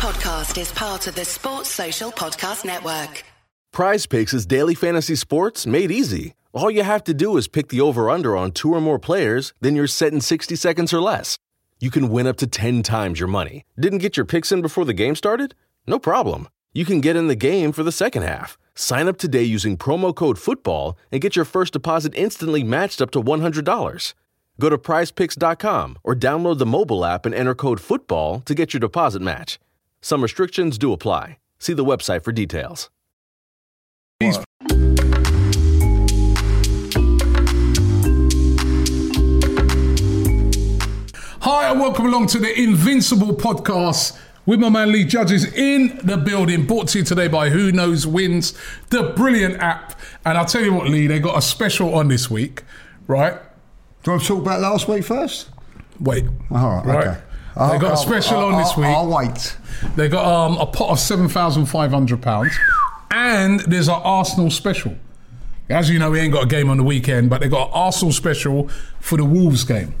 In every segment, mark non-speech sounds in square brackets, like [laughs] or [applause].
podcast is part of the Sports Social Podcast Network. Prize Picks is daily fantasy sports made easy. All you have to do is pick the over under on two or more players, then you're set in 60 seconds or less. You can win up to 10 times your money. Didn't get your picks in before the game started? No problem. You can get in the game for the second half. Sign up today using promo code FOOTBALL and get your first deposit instantly matched up to $100. Go to prizepicks.com or download the mobile app and enter code FOOTBALL to get your deposit match. Some restrictions do apply. See the website for details. Hi, and welcome along to the Invincible podcast with my man Lee Judges in the building. Brought to you today by Who Knows Wins, the brilliant app. And I'll tell you what, Lee, they got a special on this week, right? Do you want to talk about last week first? Wait. All right, Right. okay. They got a special on this week. I'll wait. They got um, a pot of seven thousand five hundred pounds, and there's an Arsenal special. As you know, we ain't got a game on the weekend, but they got an Arsenal special for the Wolves game.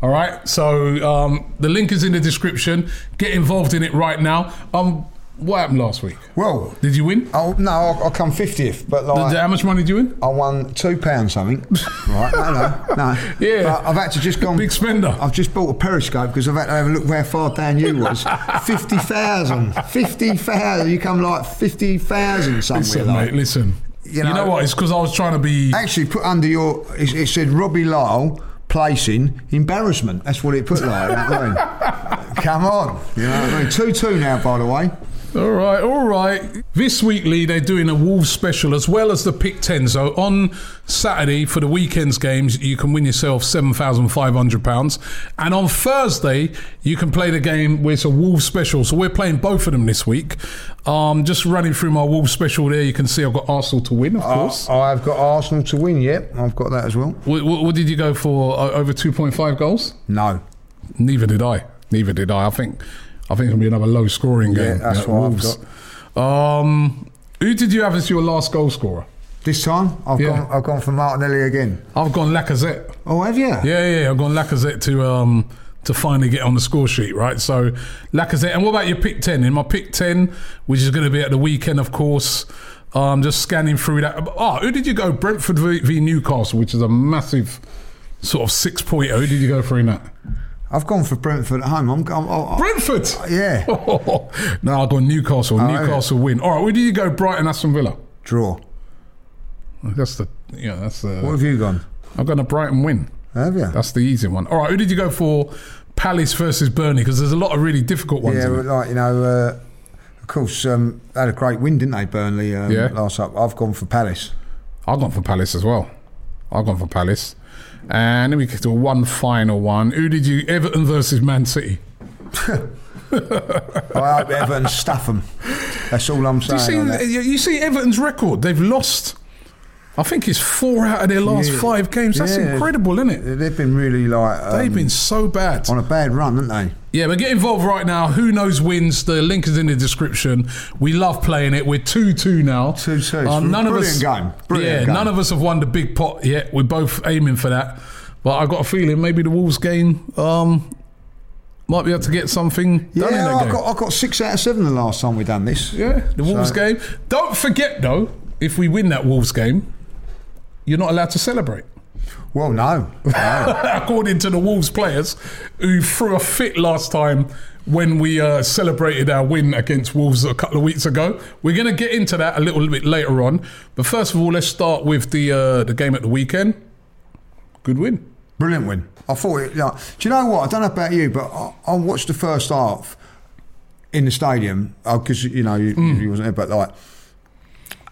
All right, so um, the link is in the description. Get involved in it right now. Um, what happened last week? Well, Did you win? I'll, no, I'll, I'll come 50th, but like. How much money did you win? I won two pounds something. [laughs] right, no, no, no. Yeah. But I've actually just gone. Big spender. I've just bought a periscope because I've had to have a look how far down you was. [laughs] 50,000. 50,000. You come like 50,000 somewhere. Listen, like. mate. Listen. You You know, know- what? It's because I was trying to be. Actually, put under your. It, it said Robbie Lyle placing embarrassment. That's what it put like. you know what I mean? [laughs] Come on. You know what I mean? 2 2 now, by the way. All right, all right. This week, Lee, they're doing a Wolves special as well as the Pick 10. So on Saturday for the weekend's games, you can win yourself £7,500. And on Thursday, you can play the game where it's a Wolves special. So we're playing both of them this week. Um, just running through my Wolves special there, you can see I've got Arsenal to win, of course. I, I've got Arsenal to win, yep. I've got that as well. What, what, what did you go for? Uh, over 2.5 goals? No. Neither did I. Neither did I. I think I think it'll be another low scoring Yeah, game. that's at what I've Wolves. Um, who did you have as your last goal scorer? This time, I've, Yeah. gone, I've gone for Martinelli again. I've gone Lacazette. Oh, have you? Yeah, yeah, yeah, I've gone Lacazette to um to finally get on the score sheet, right? So Lacazette. And what about your pick ten? In my pick ten, which is going to be at the weekend, of course. Um, just scanning through that. Oh, who did you go? Brentford v, v Newcastle, which is a massive sort of six point. Who did you go for in that? I've gone for Brentford at home. I'm, I'm, I'm, Brentford. yeah. [laughs] no, I've gone Newcastle. Oh, Newcastle win. All right, where did you go? Brighton, Aston Villa. Draw. That's the yeah. That's the. What have you gone? I've gone a Brighton win. Have you? That's the easy one. All right, who did you go for? Palace versus Burnley because there's a lot of really difficult ones. yeah, like, you know, uh, of course, um, they had a great win, didn't they, Burnley, um, Yeah. last up? I've gone for Palace. I've gone for Palace as well. I've gone for Palace. And then we get to one final one. Who did you? Everton versus Man City. [laughs] I hope Everton stuff them. That's all I'm Do you saying. see? You you see Everton's record. They've lost. I think it's four out of their last Yeah. five games. That's Yeah. incredible, isn't it? They've been really like um, They've been so bad. on a bad run, haven't they? Yeah, but get involved right now. Who knows wins? The link is in the description. We love playing it. We're two two now. 2-2. It's a none of brilliant us, game. Brilliant yeah, game. none of us have won the big pot yet. We're both aiming for that. But I've got a feeling maybe the Wolves game um, might be able to get something done in Yeah, that I game. got, I got six out of seven the last time we done this. yeah, the Wolves So- game. Don't forget though, if we win that Wolves game, you're not allowed to celebrate. Well, no. [laughs] no. according to the Wolves players, who threw a fit last time when we uh, celebrated our win against Wolves a couple of weeks ago. We're going to get into that a little bit later on, but first of all, let's start with the uh, the game at the weekend. Good win. Brilliant win. I thought it. Like, do you know what? I don't know about you, but I, I watched the first half in the stadium because you know you, Mm. you wasn't there, but like,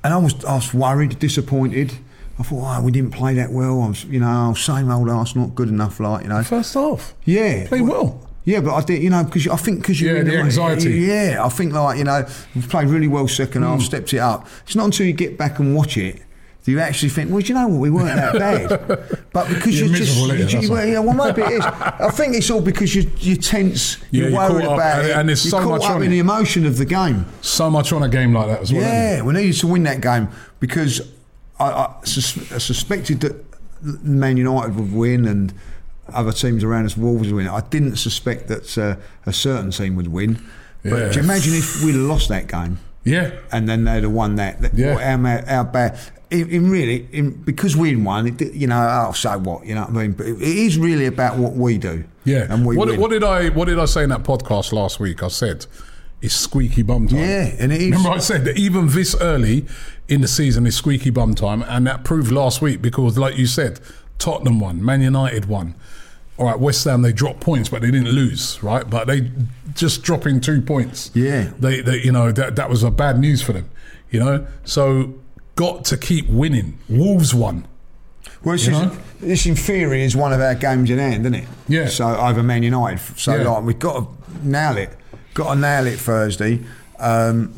and I was I was worried, disappointed. I thought, oh, we didn't play that well. I was, you know, oh, same old Arsenal, not good enough. Like, you know, First half, yeah, played well. Yeah, but I did, you know, because I think because you're Yeah, the anxiety. Yeah, I think like you know, we've played really well second half, hmm. stepped it up. It's not until you get back and watch it do you actually think, well, do you know what, we weren't that [laughs] bad. But because You're you're, just, you, you? you, well, yeah, well, maybe it is. I think it's all because you, you're tense, Yeah, you're you're worried caught up, about it, and there's you're so caught much up on in it. the emotion of the game. So much on a game like that as well. Yeah, we needed to win that game because I, I, sus- I suspected that Man United would win and other teams around us, Wolves would win. I didn't suspect that uh, a certain team would win. But Yeah. do you imagine if we'd have lost that game Yeah. and then they'd have won that? that Yeah. How, bad? In, in really, in, because we won, it, you know, oh, so what? You know what I mean? But it, it is really about what we do. Yeah. And we what, what did I what did I say in that podcast last week? I said it's squeaky bum time. Yeah, and it is. Remember I said that even this early in the season is squeaky bum time, and that proved last week because, like you said, Tottenham won, Man United won. All right, West Ham they dropped points, but they didn't lose, right? But they just dropping two points. Yeah. they, they you know that that was a bad news for them, you know. So got to keep winning. Wolves won. Well, this, is, this in theory is one of our games in hand, isn't it? Yeah. So over Man United. So Yeah. like we've got to nail it. Got to nail it Thursday. Um,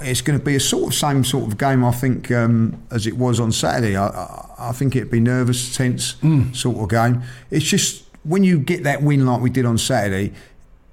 it's going to be a sort of same sort of game, I think, um, as it was on Saturday. I, I, I think it'd be nervous, tense Mm. sort of game. It's just when you get that win like we did on Saturday,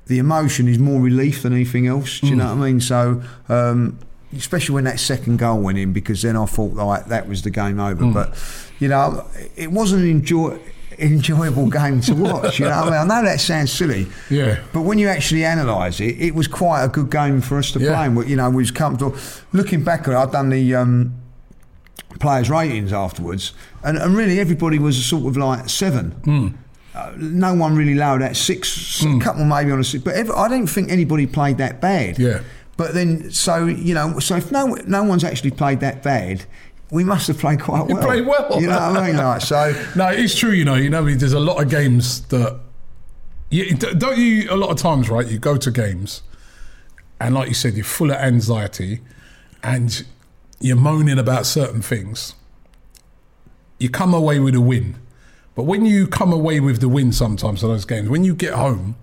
the emotion is more relief than anything else. Do you know what I mean? So. Um, Especially when that second goal went in, because then I thought like that was the game over. But you know, it wasn't enjoy, enjoyable game to watch. You know, I mean, I know that sounds silly, Yeah. but when you actually analyse it, it was quite a good game for us to Yeah. play. And, you know, we was comfortable. Looking back at it, I've done the um, players' ratings afterwards, and, and really everybody was a sort of like seven. Hmm. Uh, no one really lowered at six, a couple maybe on a six, but ev I don't think anybody played that bad. Yeah. But then, so you know, so if no no one's actually played that bad, we must have played quite well. You played well. You know what I mean? Like, so [laughs] No, it's true. You know, you know, there's a lot of games that you don't you. A lot of times, right? You go to games, and like you said, you're full of anxiety, and you're moaning about certain things. You come away with a win, but when you come away with the win, sometimes of those games, when you get home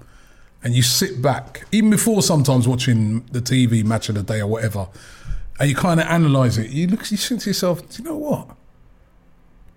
and you sit back, even before sometimes watching the TV match of the day or whatever, and you kind of analyze it, you look, you think to yourself, do you know what?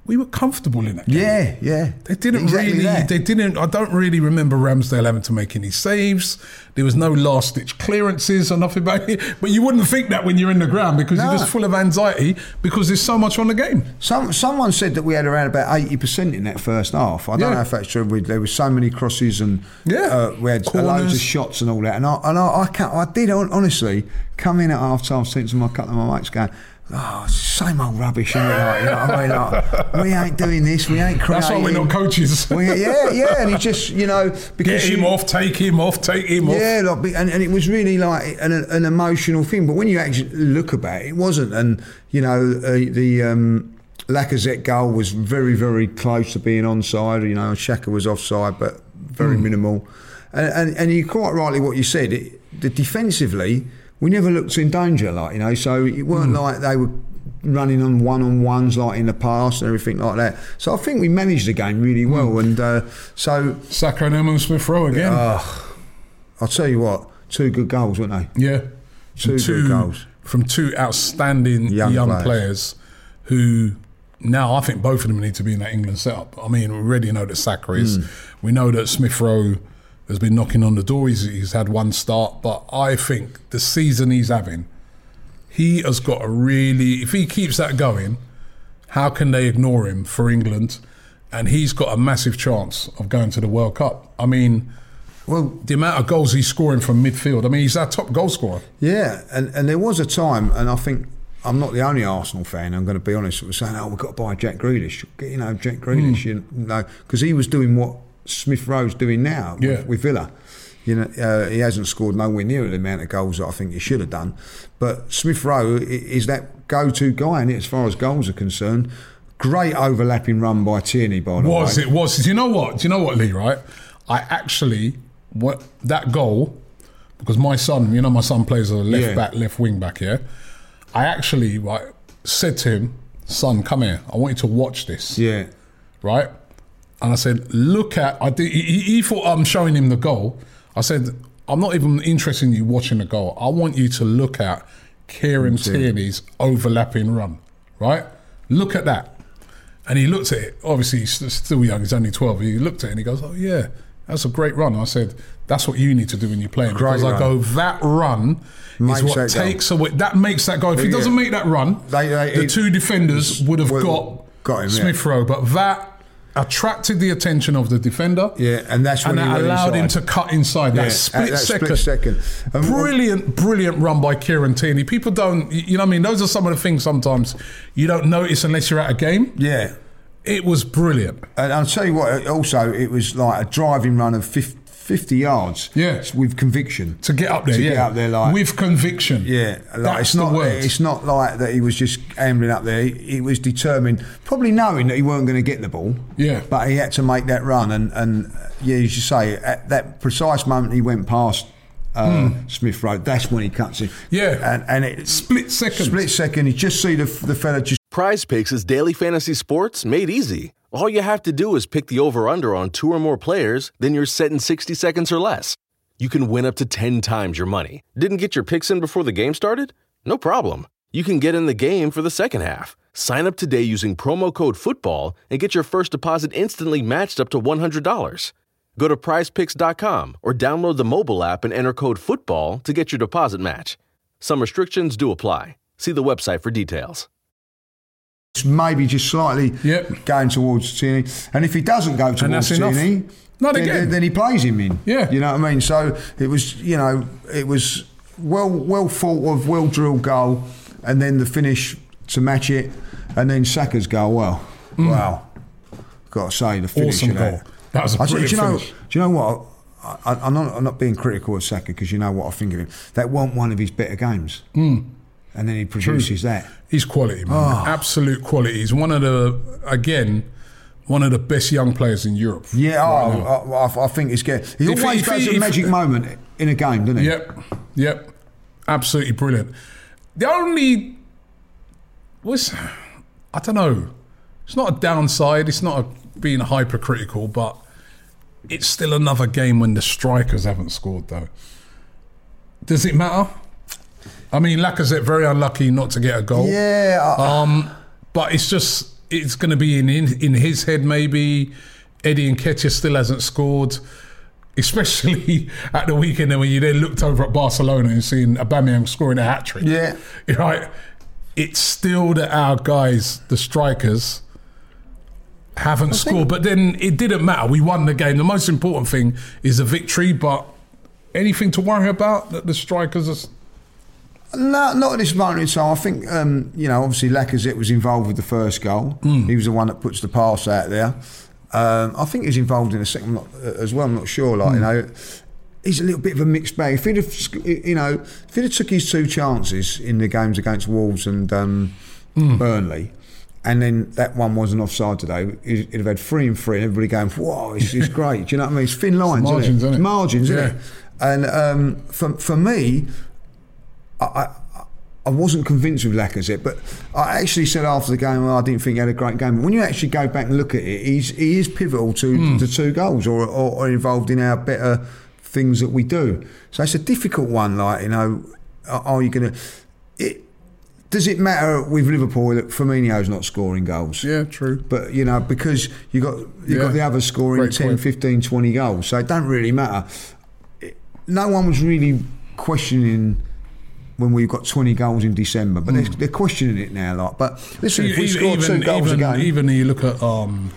We were comfortable in that. game. yeah, yeah, They didn't Exactly really. that. They didn't. I don't really remember Ramsdale having to make any saves. There was no last ditch clearances or nothing about it. But you wouldn't think that when you're in the ground because No. you're just full of anxiety because there's so much on the game. Some someone said that we had around about eighty percent in that first half. I don't Yeah. know if that's true. We, there were so many crosses and Yeah. uh, we had Corners. loads of shots and all that. And I and I, I, can't, I did honestly come in at half time, saying to my couple of my mates, going. Oh, same old rubbish, isn't it? Like, you know what I mean? Like, we ain't doing this. We ain't creating. That's why we're not coaches. We- yeah, yeah, and he just, you know, Get him you- off, take him off, take him off. yeah, like, and, and it was really like an, an emotional thing. But when you actually look about it, it wasn't. And you know, uh, the um, Lacazette goal was very, very close to being onside. You know, Xhaka was offside, but very Hmm. minimal. And, and and you quite rightly what you said. It, the defensively, we never looked in danger. Like you know, so it weren't Hmm. like they were. Running on one on ones like in the past and everything like that. So I think we managed the game really Hmm. well. And uh, so Saka and Smith Rowe again. I'll tell you what, two good goals, weren't they? yeah, Two good goals. from two outstanding young, Young players. players. who now I think both of them need to be in that England setup. I mean, we already know that Saka is. Hmm. We know that Smith Rowe has been knocking on the door. He's, he's had one start, but I think the season he's having, he has got a really. If he keeps that going, how can they ignore him for England? And he's got a massive chance of going to the World Cup. I mean, Well, the amount of goals he's scoring from midfield. I mean, he's our top goal scorer. yeah, and, and there was a time, and I think I'm not the only Arsenal fan. I'm going to be honest. Was saying, "Oh, we've got to buy Jack Grealish." You know, Jack Grealish. Hmm. You know, because he was doing what Smith Rowe's doing now Yeah. with, with Villa. You know, uh, he hasn't scored nowhere near the amount of goals that I think he should have done. But Smith Rowe is that go-to guy, and as far as goals are concerned, great overlapping run by Tierney. By the Was way, it was? Do you know what? Do you know what, Lee? Right? I actually what that goal because my son, you know, my son plays a left Yeah. back, left wing back. Yeah, I actually right said to him, "Son, come here. I want you to watch this." Yeah, right? And I said, look at. I did, he, he- thought I'm showing him the goal. I said, I'm not even interested in you watching the goal. I want you to look at Kieran Tierney's overlapping run, right? Look at that. And he looked at it. Obviously, he's still young. He's only 12. He looked at it and he goes, oh, yeah, that's a great run. I said, that's what you need to do when you're playing. Great because I go, that run is what that goal. takes away. That makes that goal. If he Yeah. doesn't make that run, They- they- the two defenders would have got, got him, yeah. Smith Rowe. But that attracted the attention of the defender. Yeah, and that's when and he that allowed him to cut inside Yeah, that split that second. split second. And- brilliant, brilliant run by Kieran Tierney. People don't, you know, what I mean, those are some of the things sometimes you don't notice unless you're at a game. Yeah. It was brilliant. And I'll tell you what, also, it was like a driving run of 50, 50 yards. Yeah. With conviction. To get up there, To yeah, get up there, like- with conviction. Yeah, like That's it's the not. word. It's not like that. He was just ambling up there. He, he was determined, probably knowing that he weren't going to get the ball. Yeah. but he had to make that run, and and yeah, as you say, at that precise moment he went past uh, Smith Rowe. That's when he cuts it. Yeah. and and it Split second. split second. You just see the the fella just Prize Picks is daily fantasy sports made easy. All you have to do is pick the over under on two or more players, then you're set in 60 seconds or less. You can win up to 10 times your money. Didn't get your picks in before the game started? No problem. You can get in the game for the second half. Sign up today using promo code FOOTBALL and get your first deposit instantly matched up to $100. Go to prizepicks.com or download the mobile app and enter code FOOTBALL to get your deposit match. Some restrictions do apply. See the website for details. Maybe just slightly Yep. going towards Tierney. And if he doesn't go towards. Tierney, Not then, again. then- he plays him in. Yeah. you know what I mean. So it was, you know, it was well, well thought of, well drilled goal, and then the finish to match it, and then Saka's goal. Well, wow, got to say the finish Mm. Awesome of that. goal. That was a I said, brilliant do you know, finish. Do you know what? I, I, I'm, not, I'm not being critical of Saka because you know what I think of him. That wasn't one of his better games. Mm. And then he produces that. He's quality, man. Oh. Absolute quality. He's one of the, again, one of the best young players in Europe. Yeah, right oh. I, oh, oh, I, I think it's good. He If he- always if goes he- a magic moment in a game, doesn't he? Yep, yep. Absolutely brilliant. The only was, I don't know. It's not a downside. It's not a, being hypercritical, but it's still another game when the strikers haven't scored. Though, does it matter? I mean, Lacazette very unlucky not to get a goal. Yeah, I- Um, but it's just it's going to be in, in in his head maybe. Eddie and Nketiah still hasn't scored, especially [laughs] at the weekend when you then looked over at Barcelona and seen Aubameyang scoring a hat trick. Yeah. [laughs] Right. It's still that our guys, the strikers, haven't scored. But then it didn't matter. We won the game. The most important thing is a victory. But anything to worry about that the strikers are. No, not at this moment in time. I think, um, you know, obviously Lacazette was involved with the first goal. He was the one that puts the pass out there. Um, I think he's involved in the second not, uh, as well. I'm not sure. Like, you know, he's a little bit of a mixed bag. If he'd have, you know, if he'd have took his two chances in the games against Wolves and um, Burnley, and then that one wasn't offside today, he'd he'd have had three and three, and everybody going, "Whoa, it's, it's [laughs] great." Do you know what I mean? It's thin lines, margins, isn't it? isn't it? It's margins, isn't it? And um, for for me, I, I, wasn't convinced with Lacazette, but I actually said after the game, well, I didn't think he had a great game. But when you actually go back and look at it, he's, he is pivotal to Hmm. the two goals or, or, or involved in our better things that we do. So it's a difficult one, like, you know, are you going to. It, does it matter with Liverpool that Firmino's not scoring goals? Yeah, true. But you know, because you got you Yeah. got the others scoring Great 10, point. 15, 20 goals, so it don't really matter. It- no one was really questioning when we've got 20 goals in December, but they're, they're questioning it now. Like, but listen, if we score two goals even, a game, even you look at um,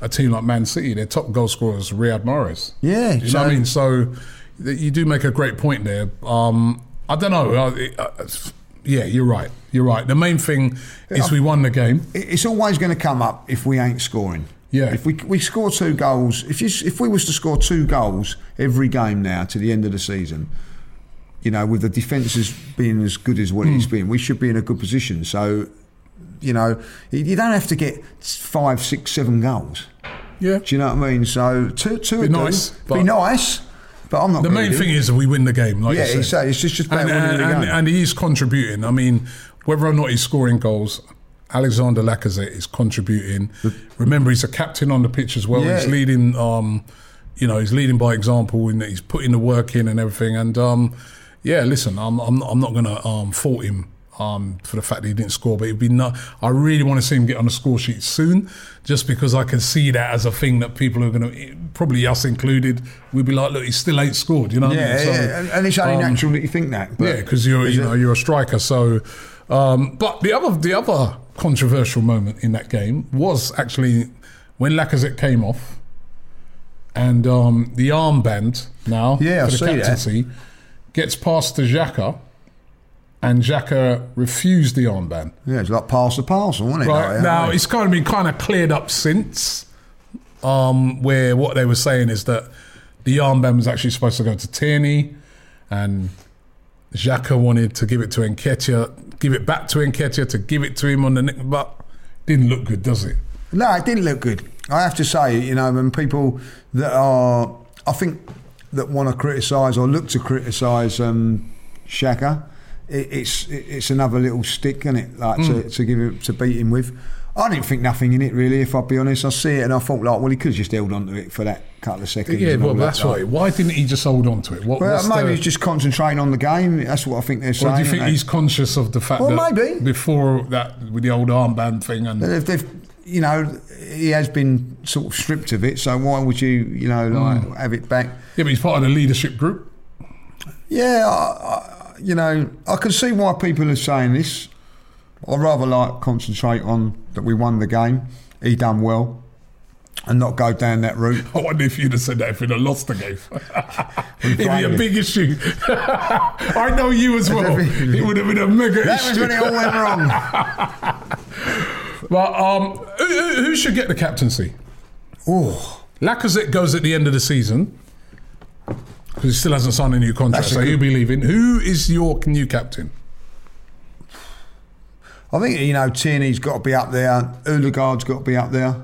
a team like Man City, their top goal scorer is Riyad Mahrez. Yeah, you know what I mean. So you do make a great point there. Um, I don't know. Uh, it- uh, yeah, you're right. You're right. The main thing is we won the game. it's always going to come up if we ain't scoring. Yeah. If we we score two goals, if you if we was to score two goals every game now to the end of the season, you know, with the defences being as good as what it's been, we should be in a good position. So, you know, you- don't have to get five, six, seven goals. Yeah. Do you know what I mean? So two, two Be would do. be nice. But I'm not. The main greedy. thing is that we win the game. Like yeah, exactly. It's just, just about and, winning the and, game. and he is contributing. I mean, whether or not he's scoring goals, Alexander Lacazette is contributing. Remember, he's a captain on the pitch as well. Yeah. He's leading. Um, you know, he's leading by example, and he's putting the work in and everything. And um, yeah, listen, I'm I'm not, I'm not going to um, fault him. Um, for the fact that he didn't score, but it'd be no, I really want to see him get on the score sheet soon, just because I can see that as a thing that people are going to, probably us included, we'd be like, look, he still ain't scored, you know? what I yeah, mean? So, yeah, and, it's only um, natural that you think that. But yeah, because you're you it- know you're a striker. So, um, but the other the other controversial moment in that game was actually when Lacazette came off, and um, the armband now Yeah, I for the see that. Gets passed to Xhaka, and Xhaka refused the armband. Yeah, it's like pass the parcel, wasn't it? Right Like, now, yeah. it's kind of been kind of cleared up since, um, where what they were saying is that the armband was actually supposed to go to Tierney, and Xhaka wanted to give it to Nketiah, give it back to Nketiah to give it to him on the neck, but didn't look good, does it? No, it didn't look good. I have to say, you know, when people that are, I think, that want to criticise or look to criticise um, Xhaka, it, it's it, it's another little stick, is it? Like Hmm. to, to give him to beat him with. I didn't think nothing in it really. If I'll be honest, I see it and I thought like, well, he could have just held on to it for that couple of seconds. Yeah, well, that's like. right. Why didn't he just hold on to it? What, Well, maybe the- he's just concentrating on the game. That's what I think they're saying. or do you think he's conscious of the fact Well, that maybe. before that with the old armband thing and If they've, you know, he has been sort of stripped of it. So why would you, you know, like Hmm. have it back? yeah, but he's part of the leadership group. Yeah, I, I, you know, I can see why people are saying this. I'd rather like concentrate on that we won the game, he done well, and not go down that route. [laughs] I wonder if you'd have said that if you'd have lost the game. [laughs] It'd be a big issue. [laughs] I know you as well. It would have been a mega That was issue. when it all went wrong. But um, who, who who should get the captaincy? Oh, Lacazette goes at the end of the season because he still hasn't signed a new contract, That's so good- he'll be leaving. Who is your new captain? I think you know Tierney's got to be up there. Odegaard's got to be up there.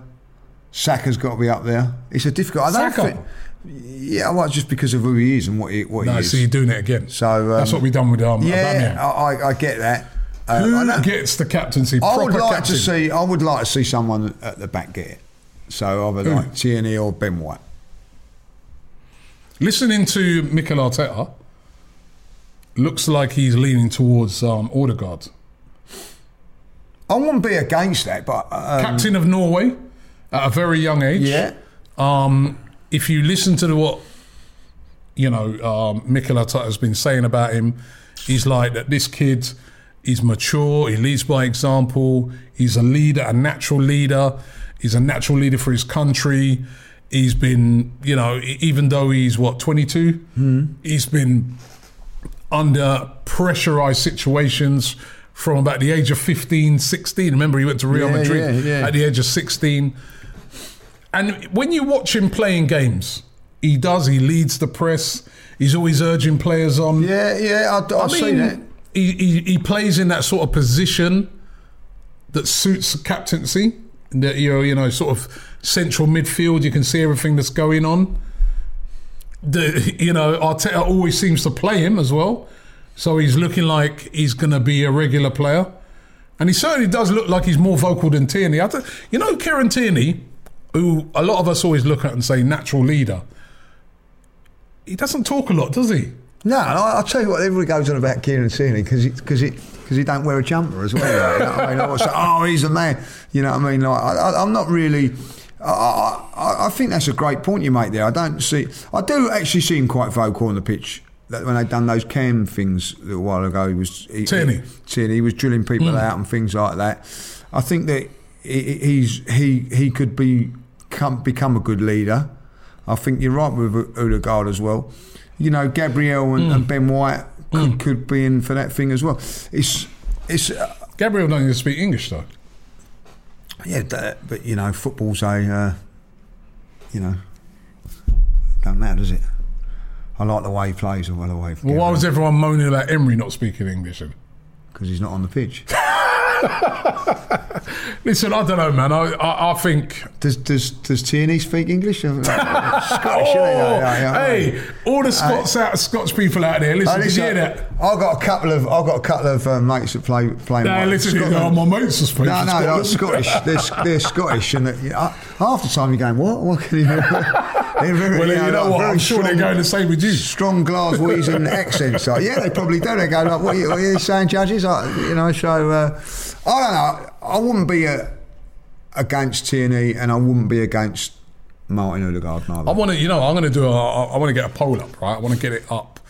Saka's got to be up there. It's a difficult. I don't Saka? think. Yeah, well, just because of who he is and what he what No, he is. so you're doing it again. So, um, that's what we've done with um, yeah, Aubameyang. I, I, I get that. Uh, Who gets the captaincy? I would like captain? to see. I would like to see someone at the back get it. So either Who? like Tierney or Ben White. Listening to Mikel Arteta, looks like he's leaning towards um, Odegaard. I wouldn't be against that, but um, Captain of Norway at a very young age. yeah, Um, if you listen to the, what you know, um, Mikel Arteta has been saying about him, he's like that. This kid, he's mature. He leads by example. He's a leader, a natural leader. He's a natural leader for his country. He's been, you know, even though he's what 22, hmm. he's been under pressurized situations from about the age of 15, 16. Remember, he went to Real Yeah, Madrid yeah, yeah. at the age of 16. And when you watch him playing games, he does. He leads the press. He's always urging players on. yeah, yeah. I, I, I mean, that. He, he, plays in that sort of position that suits captaincy. That you know, you know, sort of central midfield. You can see everything that's going on. The you know, Arteta always seems to play him as well, so he's looking like he's going to be a regular player, and he certainly does look like he's more vocal than Tierney. I th- you know, Kieran Tierney, who a lot of us always look at and say natural leader. He doesn't talk a lot, does he? No, and I, I'll tell you what. Everybody goes on about Kieran Tierney because because it because he don't wear a jumper as well. You know what I mean, I was like, oh, he's a man. You know what I mean? Like, I, I, I'm not really. I, I, I- think that's a great point you make there. I don't see. I do actually see him quite vocal on the pitch. That when they'd done those cam things a little while ago, he was he, Tierney. He, Tierney, he was drilling people hmm. out and things like that. I think that he, he's he he could be come, become a good leader. I think you're right with Odegaard as well. You know, Gabriel and, and Ben White could, could be in for that thing as well. It's it's uh, Gabriel doesn't even speak English though. yeah, that, but you know, football's a uh, you know don't matter, does it? I like the way he plays, or the way Well, why was everyone moaning about Emery not speaking English? because he's not on the pitch. [laughs] Listen, I don't know, man. I, I, I think. Does does does Tierney speak English? [laughs] Scottish, Oh, hey, all the Scots out, Scotch people out there, listen, did you hear that? I've got a couple of I've got a couple of uh, mates that play play. Nah, in listen, oh, my mates are speaking No, no, Scotland. Scottish. [laughs] They're, they're Scottish, and that, you know, half the time you're going, what? What can you? [laughs] They're very, Well, you know like what? very I'm sure they're going the same with you. Strong Glaswegian [laughs] accents. Like, yeah, they probably do. They go like, "What are you, what are you saying, judges?" Like, you know, so uh, I don't know. I wouldn't be uh against Tierney, and I wouldn't be against Martin Odegaard. Neither. I want to, you know, I'm going to do a, I want to get a poll up, right? I want to get it up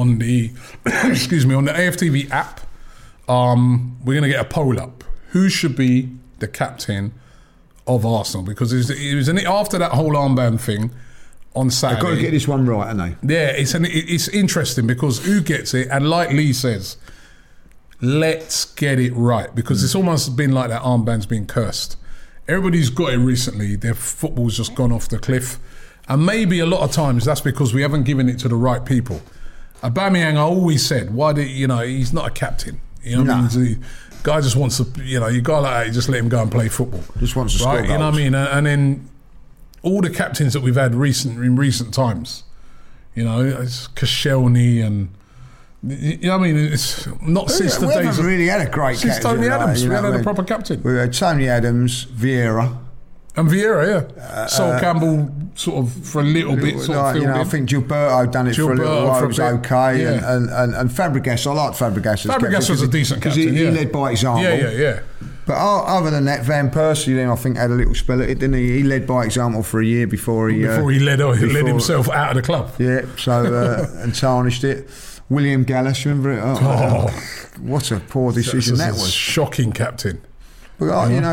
on the, [coughs] excuse me, on the AFTV app. Um, we're going to get a poll up. Who should be the captain of Arsenal because it was, it was an, after that whole armband thing on Saturday. They've got to get this one right, haven't they? Yeah, it's an, it's interesting because who gets it, and like Lee says, let's get it right because it's almost been like that armband's been cursed. Everybody's got it recently. Their football's just gone off the cliff, and maybe a lot of times that's because we haven't given it to the right people. Aubameyang, I always said, why do you know he's not a captain? You know, what I mean? the guy just wants to, you know, you guy like that, you just let him go and play football. Just wants to score right? You know what I mean? And, then all the captains that we've had recent in recent times, you know, it's Koscielny and you know what I mean. It's not since the we days haven't of really had a great since captain. Tony Adams. you we haven't had I a proper captain. We had Tony Adams, Vieira. And Vieira, yeah, Sol Campbell, sort of for a little bit, sort uh, Like, of you know, I think Gilberto done it for a little Gilberto while. It was okay, yeah. and, and, and and Fabregas. I like Fabregas. as Fabregas was a decent captain. He, yeah. he led by example. Yeah, yeah, yeah. But other than that, Van Persie, then I think had a little spell at it, didn't he? He led by example for a year before he Before uh, he led, he led himself out of the club. Yeah, so uh, [laughs] and tarnished it. William Gallas, remember it? Oh, Oh. what a poor decision that was. shocking captain. But uh, you know,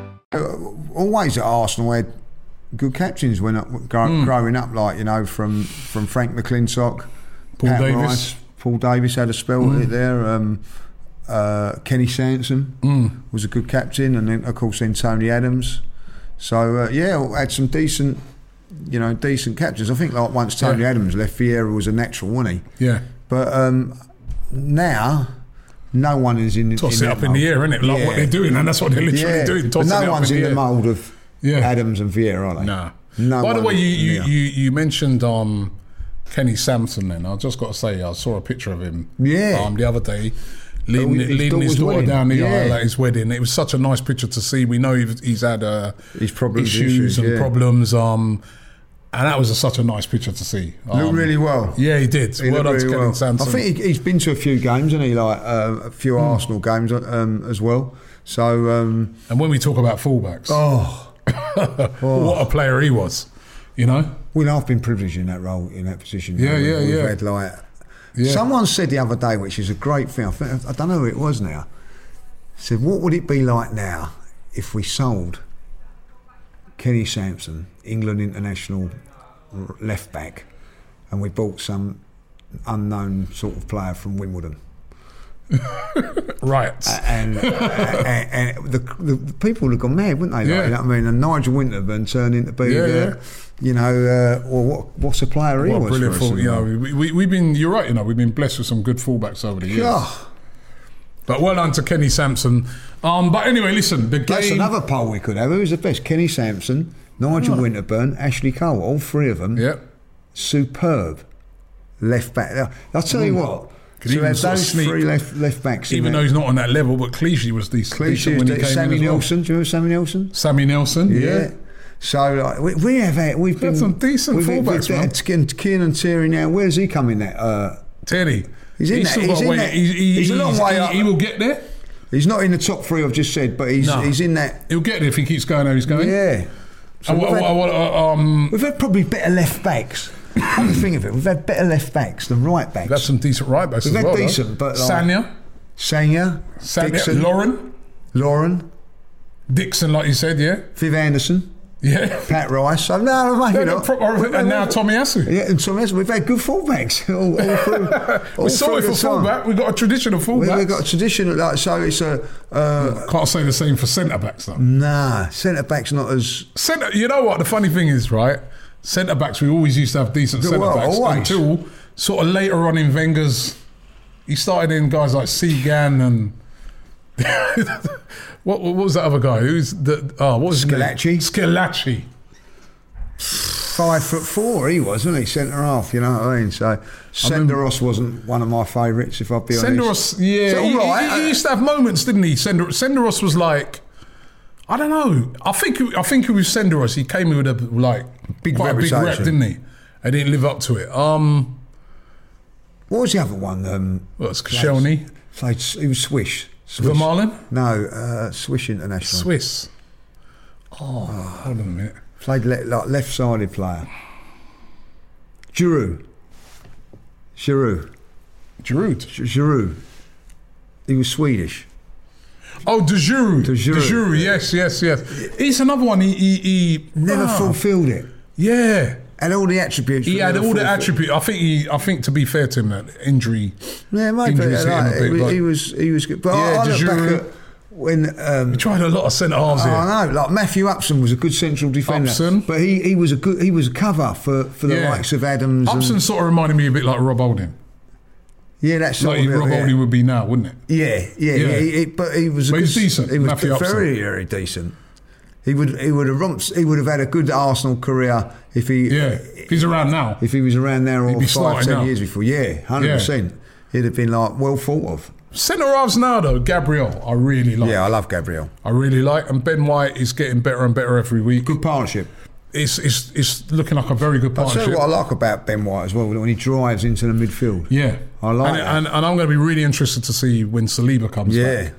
Always at Arsenal we had good captains when Hmm. growing up, like you know, from from Frank McClintock, Paul Pat Davis. Rice, Paul Davis had a spell it there. Um, uh, Kenny Sansom Hmm. was a good captain, and then of course then Tony Adams. So uh, yeah, had some decent, you know, decent captains. I think like once Tony Yeah. Adams left, Vieira was a natural, wasn't he? Yeah. But um, now. No one is in. Toss in it up in the air, innit? Like what they're doing, and that's what they're literally doing. But Tossing no it one's in in the the mould of Yeah. Adams and Vieira, are they? Nah. No By the way, you you, you, you mentioned um, Kenny Sansom. Then I just got to say, I saw a picture of him. Yeah. Um, the other day, leading, his leading his daughter wedding. down the Yeah. aisle at his wedding. It was such a nice picture to see. We know he's, he's had uh, problems, issues, issues, and yeah. problems. Um, and that was a, such a nice picture to see. Looked Um, really well. Yeah, he did. He well looked done to really Kenny well. Sansom. I think he, he's been to a few games, hasn't he? Like uh, a few Hmm. Arsenal games um, as well. So um, and when we talk about fullbacks, oh, [laughs] what a player he was. You know. well, I've been privileged in that role, in that position. Yeah, yeah, we've yeah. Had like Yeah. someone said the other day, which is a great thing. I, think, I don't know who it was now. Said, what would it be like now if we sold Kenny Sansom, England international left back, and we bought some unknown sort of player from Wimbledon? [laughs] Right. and, and, and the, the, people would have gone mad, wouldn't they? Like, Yeah. you know what I mean? And Nigel Winterburn turned into be, Yeah, yeah. you know, uh, well, what, what's a player he What was? brilliant full, you know, we, we, we've been. You're right. You know, we've been blessed with some good fullbacks over the years. Yeah. But well done to Kenny Sansom. Um, but anyway, listen, the That's another poll we could have. Who's the best? Kenny Sansom, Nigel Winterburn, Ashley Cole. All three of them, Yeah. superb left back. I'll tell you what. Could To even have sort of those sneak- three left left backs, Even though there. he's not on that level, but Clichy was decent, Clichy decent when he came Sammy in as well. Nelson. Do you remember Sammy Nelson? Sammy Nelson, yeah. Yeah. So like, we, we have had, we've Got been some decent we've, we've, fullbacks, man. We've, Kieran Tierney now. Where's he coming? That uh, Teddy. He's in that- still in way- that- he- he- he's a long way he, up. He will get there. he's not in the top three I've just said, but he's No. he's in that. He'll get there if he keeps going how he's going. Yeah. So we've, had, um, we've had probably better left backs. Come to think of it, we've had better left backs than right backs. that's some decent right backs We've as had well. though. decent, but like- Sagna, Sagna, Sagna, Dixon, Lauren, Lauren, Dixon, like you said, yeah, Viv Anderson, yeah. Pat Rice. So no, mate, you know, proper- we've- and now Tomiyasu. Yeah, and Tomiyasu. We've had good fullbacks [laughs] all, all through. [laughs] all We saw it for fullback. We've got a tradition of We-. We've got a tradition like so. It's a uh, Can't say the same for centre backs though. nah. Centre backs not as Centre, you know what? The funny thing is, right? Centre backs, we always used to have decent centre well, backs always. until sort of later on in Wenger's. He started in guys like Cygan and [laughs] what, what was that other guy? Who's the oh what was his name? Squillaci. Squillaci. five foot four. He was, wasn't he? Centre half. You know what I mean? So Senderos wasn't one of my favourites, if I'll be honest. Senderos, yeah, It's all he, right. he- he used to have moments, didn't he? Sender, Senderos was like, I don't know. I think I think it was Senderos. He came in with a like Big quite a big rep, didn't he? And didn't live up to it. Um, What was the other one? Um, what's Koscielny? played, he was Swish. Swish. Vermaelen? No, uh, Swish International. Swiss. Oh, hold on a minute. Played le- like left-sided player. Giroud. Giroud. Giroud. Giroud. He was Swedish. Oh, Djourou. De Giroud. Djourou, yes, yes, yes. He's another one. He, he, he Never ah, fulfilled it. Yeah. Had all the attributes. He had all the attributes. I think he. I think to be fair to him, that injury. Yeah, hit him a like, bit, he, was. He was good. But Yeah, I, I look back at when. Um, He tried a lot of centre halves here. I know, like Matthew Upson was a good central defender, Upson. but he, he was a good he was a cover for, for the Yeah. likes of Adams. Upson and, sort of reminded me a bit like Rob Holding. yeah, that's Like it, Rob yeah. Holding would be now, wouldn't it? Yeah, yeah, Yeah. yeah. he- he- but he was. A But good, he's decent, He was Matthew Upson. very, very decent. He would he would have rumps, he would have had a good Arsenal career if he Yeah. If he's around now. if he was around there all five ten now. years before. Yeah, hundred percent. He'd have been like well thought of. Centre halves now, though, Gabriel, I really like. Yeah, I love Gabriel. I really like. And Ben White is getting better and better every week. Good partnership. It's, it's, it's looking like a very good I'll tell partnership. you what I like about Ben White as well when he drives into the midfield. Yeah. I like and, and, and I'm going to be really interested to see when Saliba comes Yeah. back.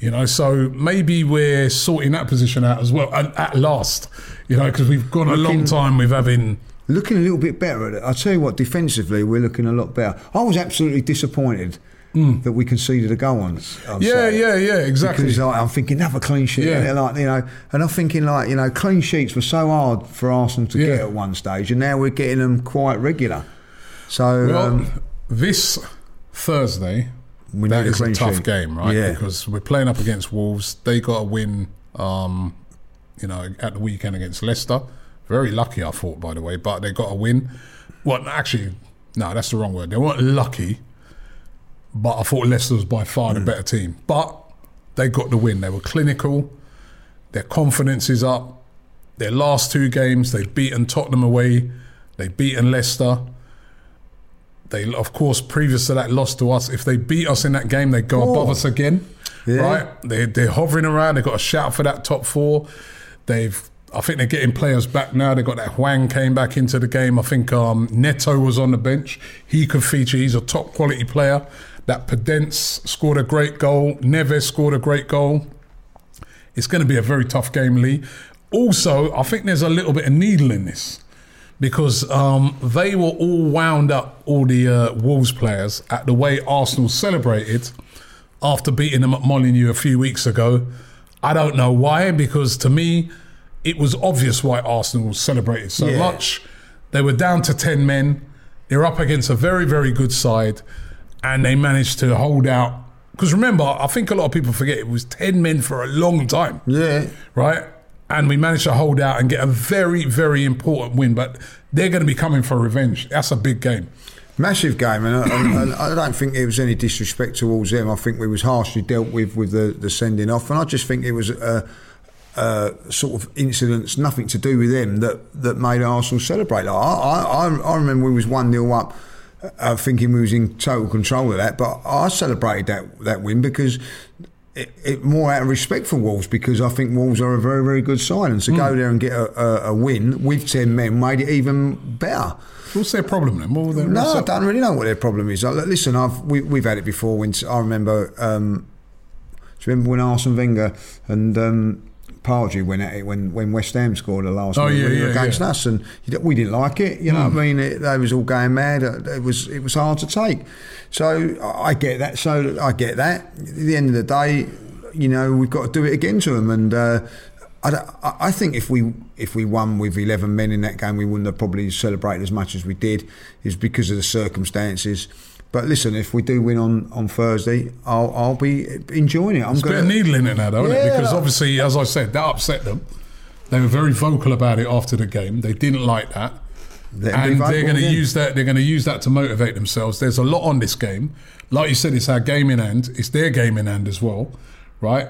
You know, so maybe we're sorting that position out as well, and at last, you know, because we've gone a long time with having. looking a little bit better at it. I'll tell you what, defensively, we're looking a lot better. I was absolutely disappointed that we conceded a goal on. Hmm. Yeah, yeah, yeah, exactly. Because like, I'm thinking have a clean sheet, Yeah. like you know, and I'm thinking like you know, clean sheets were so hard for Arsenal to Yeah. get at one stage, and now we're getting them quite regular. So Well, um, this Thursday, We that is a tough sheet. game, right? Yeah. Because we're playing up against Wolves. They got a win, um, you know, at the weekend against Leicester. Very lucky, I thought, by the way, but they got a win. Well, actually, no, that's the wrong word. They weren't lucky, but I thought Leicester was by far Mm. the better team. But they got the win. They were clinical. Their confidence is up. Their last two games, they've beaten Tottenham away. They've beaten Leicester. They, of course, previous to that, loss to us. If they beat us in that game, they go above us again. Yeah. Right? They, they're hovering around. They've got a shout for that top four. They've, I think they're getting players back now. They've got that Hwang came back into the game. I think um, Neto was on the bench. He could feature. He's a top quality player. That Podence scored a great goal. Neves scored a great goal. It's going to be a very tough game, Lee. Also, I think there's a little bit of needle in this because um, they were all wound up, all the uh, Wolves players, at the way Arsenal celebrated after beating them at Molineux a few weeks ago. I don't know why, because to me, it was obvious why Arsenal celebrated so Yeah. much. They were down to 10 men. They're up against a very, very good side, and they managed to hold out. Because remember, I think a lot of people forget it was 10 men for a long time yeah, right? And we managed to hold out and get a very, very important win. But they're going to be coming for revenge. That's a big game. massive game, and I, and- I don't think it was any disrespect towards them. I think we was harshly dealt with with the, the sending off, and I just think it was a, a sort of incidents, nothing to do with them, that that made Arsenal celebrate. Like, I, I I remember we was one 0 up. Uh, thinking we was in total control of that, but I celebrated that that win because it, it more out of respect for Wolves because I think Wolves are a very very good side, and to go there and get a, a, a win with ten men made it even better. What's their problem then? What their, No, I don't really know what their problem is. Like, listen, I've we, we've had it before. When I remember, um, do you remember when Arsene Wenger and um, Pardew went at it when, when West Ham scored the last Oh, yeah, yeah, against yeah. Hmm. us, and we didn't like it. You know what I mean? It, they was all going mad. Uh, It was it was hard to take. So I get that. So I get that. At the end of the day, you know, we've got to do it again to them, and. Uh, I, I I think if we if we won with eleven men in that game, we wouldn't have probably celebrated as much as we did. Is because of the circumstances. But listen, if we do win on, on Thursday, I'll I'll be enjoying it. I'm There's a bit gonna of needle in it now, though, isn't it? Because obviously, as I said, that upset them. They were very vocal about it after the game. They didn't like that. Let 'em be and they're going to use that. They're going to use that to motivate themselves. There's a lot on this game. Like you said, it's our game in hand. It's their game in hand as well, right?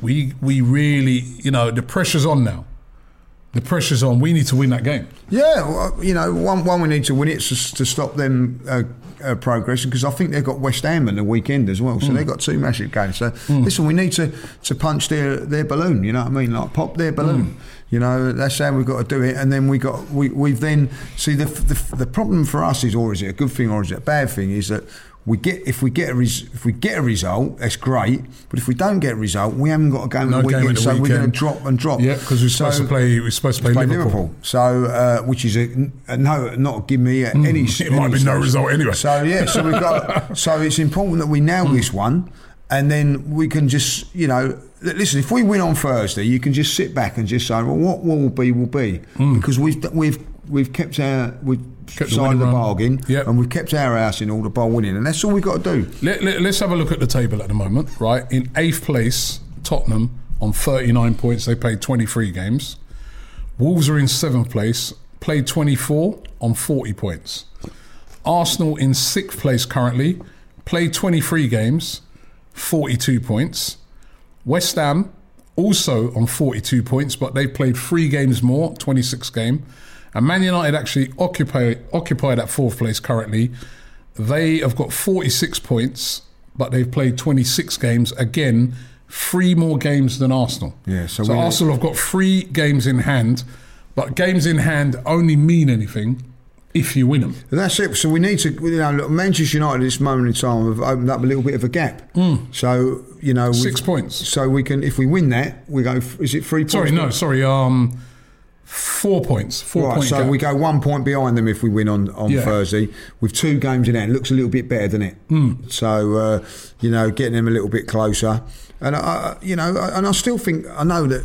We we really, you know, the pressure's on now. The pressure's on. We need to win that game. Yeah, well, you know, one one we need to win it to, to stop them uh, uh, progression because I think they've got West Ham in the weekend as well. So they've hmm. got two massive games. So hmm. listen, we need to, to punch their, their balloon. You know what I mean? Like pop their balloon. Hmm. You know that's how we've got to do it. And then we got we we've then see the, the the problem for us is or is it a good thing or is it a bad thing is that. We get if we get a res, if we get a result, that's great. But if we don't get a result, we haven't got a game No the weekend, at the so we're going to drop and drop. Yeah, because we're supposed So- to play. We're supposed to play, play Liverpool. So, uh, which is a, a no, not give me hmm. any. It might any be no result anyway. So yeah, so we've got. [laughs] so it's important that we nail hmm. this one, and then we can just, you know, listen. If we win on Thursday, you can just sit back and just say, well, what will be will be, hmm. because we've we've we've kept our we've Kept the of the run. bargain, Yep. and we've kept our house in order by winning, and that's all we've got to do. Let, let, us have a look at the table at the moment. Right, in eighth place, Tottenham on 39 points. They played 23 games. Wolves are in seventh place, played 24 on 40 points. Arsenal in sixth place currently, played 23 games, 42 points. West Ham also on 42 points, but they've played three games more, 26 game. And Man United actually occupy occupy that fourth place currently. They have got 46 points, but they've played 26 games. Again, three more games than Arsenal. Yeah, so so Arsenal have got three games in hand, but games in hand only mean anything if you win them. That's it. So we need to, you know, look, Manchester United at this moment in time have opened up a little bit of a gap. So you know. Six points. So we can, if we win that, we go. Is it three points? Sorry, no, sorry. Um, four points. Four Right, point so gap. we go one point behind them if we win on, on Yeah. Thursday with two games in hand. Looks a little bit better, doesn't it? Hmm. So uh, you know, getting them a little bit closer, and I- you know, and I still think I know that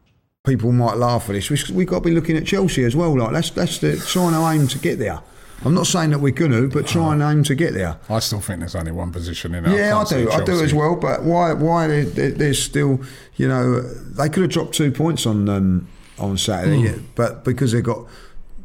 People might laugh at this. We we got to be looking at Chelsea as well. Like that's that's the trying to aim to get there. I'm not saying that we're going to, but try and aim to get there. I still think there's only one position in. it. Yeah, I do. I do as well. But why? Why they're still? You know, they could have dropped two points on um, on Saturday, Hmm. yeah, but because they've got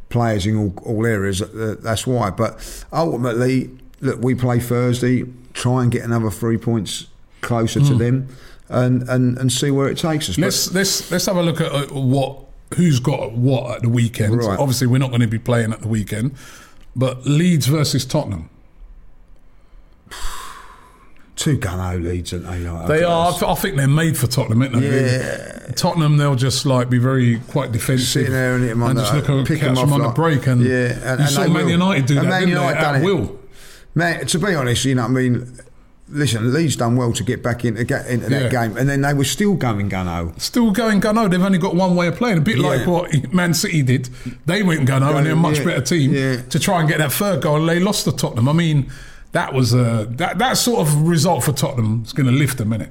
players in all, all areas, uh, that's why. But ultimately, look, we play Thursday. Try and get another three points closer to them, and, and and see where it takes us. Let's let's let's have a look at uh, what who's got what at the weekend. Right. Obviously, we're not going to be playing at the weekend, but Leeds versus Tottenham. [sighs] two gun leads, aren't they? Like, They are. I think they're made for Tottenham, aren't they? Yeah. Tottenham, they'll just like be very quite defensive, Sitting there and hit 'em on and the- just look at pick catch them on the like- break. And Yeah, and- you and saw Man will. United do And that, Man United they? done it. will. Man, to be honest, you know what I mean. Listen, Leeds done well to get back into, get into that Yeah. game, and then they were still going gun Still going gunno. They've only got one way of playing. A bit like what Man City did. They went gunno, and they're a much Yeah, better team yeah. to try and get that third goal. And they lost to Tottenham. I mean, that was a that that sort of result for Tottenham is going to lift them, innit?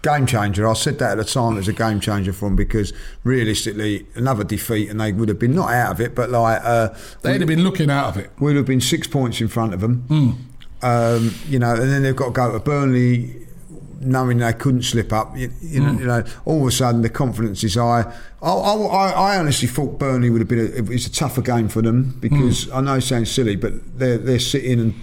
game changer. I said that at the time. It was a game changer for them because realistically, another defeat, and they would have been not out of it, but like uh, They'd have been looking out of it. we'd have been six points in front of them. Hmm. Um, you know, and then they've got to go to Burnley, knowing they couldn't slip up. You, you, know, Hmm. you know, all of a sudden the confidence is high. I, I, I honestly thought Burnley would have been. A, it was a tougher game for them because Hmm. I know it sounds silly, but they're they're sitting and.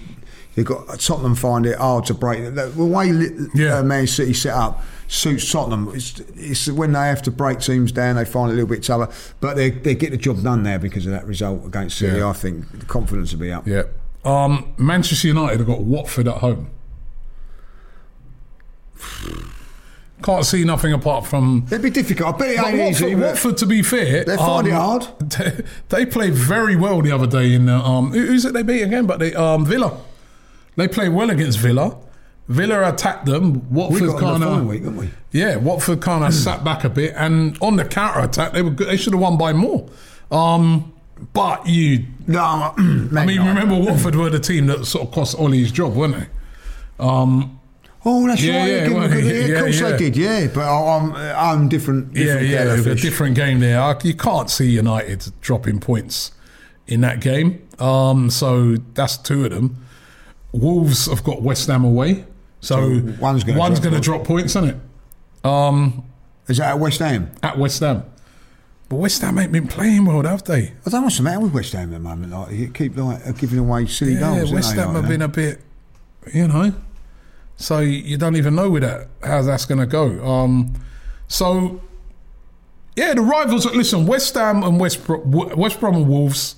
They've got Tottenham find it hard to break. The the way Yeah. uh, Man City set up suits Tottenham. It's, it's when they have to break teams down, they find it a little bit tougher. But they, they get the job done there because of that result against City. Yeah. I think the confidence will be up. Yeah. Um, Manchester United have got Watford at home. Can't see nothing apart from. It'd be difficult. I bet it ain't Watford, easy. Watford, to be fair, They find it hard. [laughs] They, they played very well the other day in the, um. Who's it they beat again? But they um Villa. They played well against Villa. Villa attacked them. Watford got them the kind of we? yeah. Watford kind of [clears throat] sat back a bit, and on the counter attack, they were good. they should have won by more. Um, but you No, [clears throat] I mean, remember Watford were the team that sort of cost Ole's job, weren't they? Um, Oh, that's Yeah, right. yeah, give them a well, yeah, yeah, of course yeah. they did. Yeah, but I- I'm I'm different. yeah, different yeah, kettle it of was a different game there. I- You can't see United dropping points in that game. Um, so that's two of them. Wolves have got West Ham away, so, So one's gonna drop points. drop points, isn't it? Um, Is that at West Ham? at West Ham, but West Ham ain't been playing well, have they? I don't know what's the matter with West Ham at the moment. Like, you keep like giving away silly Yeah, goals. don't West Ham like have been a bit, you know. So you don't even know with that how that's going to go. Um, so yeah, the rivals. Listen, West Ham and West Bro- West Brom and Wolves,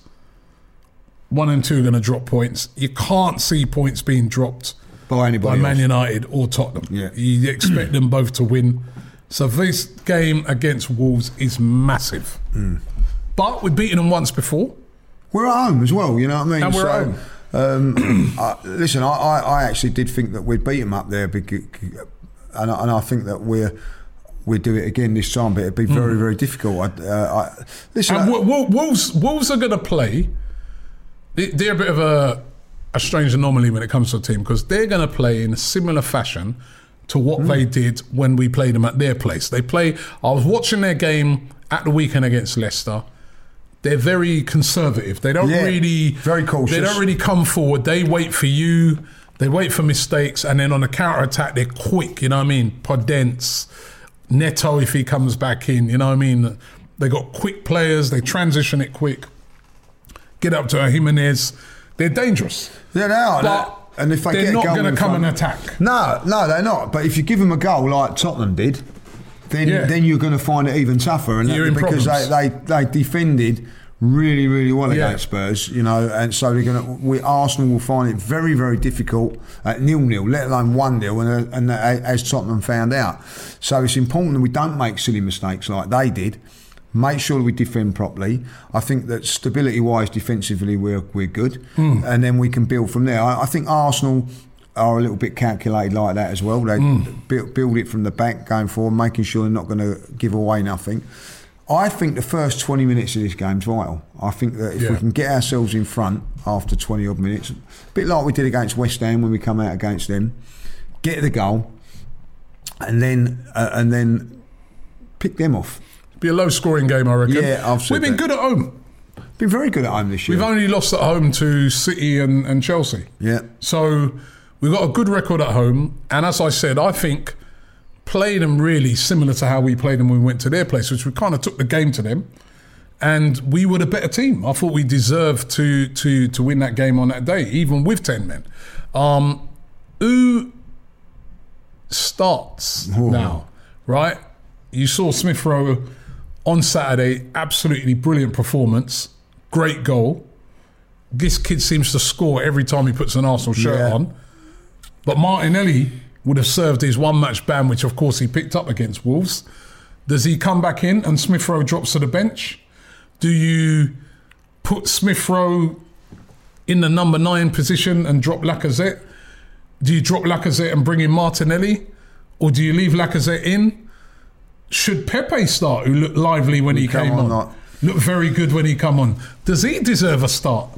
one and two are going to drop points. You can't see points being dropped by anybody by. Man else. United or Tottenham. Yeah. You expect them both to win. So this game against Wolves is massive. Hmm. But we've beaten them once before. We're at home as well, you know what I mean? And we're at home. Um, [clears throat] I, listen, I, I, I actually did think that we'd beat them up there, because, and, I, and I think that we're we'd do it again this time, but it'd be very, very difficult. I, uh, I, listen. And Wo- Wo- Wolves, Wolves are going to play. they- They're a bit of a, a strange anomaly when it comes to a team because they're going to play in a similar fashion to what Hmm. they did when we played them at their place. They play. I was watching their game at the weekend against Leicester. They're very conservative. They don't Yeah, really very cautious. They don't really come forward. They wait for you. They wait for mistakes, and then on the counter attack, they're quick. You know what I mean? Podence, Neto if he comes back in. You know what I mean? They got quick players. They transition it quick. Get up to a Jimenez. They're dangerous. yeah, they are. But and if they they're get a not goal going to come front- and attack. No, no, they're not. But if you give them a goal like Tottenham did, then Yeah. then you're going to find it even tougher. And You're that- in because they, they they defended really really well Yeah. against Spurs, you know, and so they're going to. We Arsenal will find it very very difficult at nil nil, let alone one nil, and, and as Tottenham found out. So it's important that we don't make silly mistakes like they did. Make sure we defend properly. I think that stability wise, defensively, we're we're good, and then we can build from there. I, I think Arsenal are a little bit calculated like that as well. They build, build it from the back going forward, making sure they're not going to give away nothing. I think the first 20 minutes of this game's vital. I think that if we can get ourselves in front after 20 odd minutes, a bit like we did against West Ham when we come out against them, get the goal, and then uh, and then pick them off. Be a low scoring game, I reckon. Yeah, I've We've been that. good at home. Been very good at home this year. We've only lost at home to City and, and Chelsea. yeah. So we've got a good record at home. And as I said, I think played them really similar to how we played them when we went to their place, which we kind of took the game to them. And we were the better team. I thought we deserved to to to win that game on that day, even with ten men. Um, who starts now? Right? You saw Smith Rowe on Saturday. Absolutely brilliant performance. Great goal. This kid seems to score every time he puts an Arsenal shirt Yeah. on. But Martinelli would have served his one match ban, which of course he picked up against Wolves. Does he come back in and Smith Rowe drops to the bench? Do you put Smith Rowe in the number nine position and drop Lacazette? Do you drop Lacazette and bring in Martinelli? Or do you leave Lacazette in? Should Pepe start, who looked lively when he come came on, on? Looked very good when he come on. Does he deserve a start?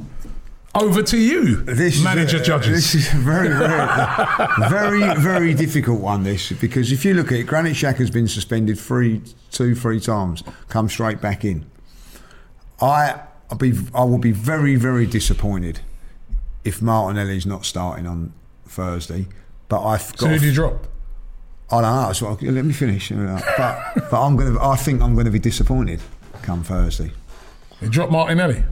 Over to you, This manager is judges. This is a very, very, very, very difficult one. This because if you look at it, Granit Xhaka's been suspended three, two, three times. Come straight back in. I, I'll be, I will be very, very disappointed if Martinelli's not starting on Thursday. But I've so got. who do you drop? I don't know. So let me finish. [laughs] But, but I'm going to. I think I'm going to be disappointed come Thursday. You drop Martinelli.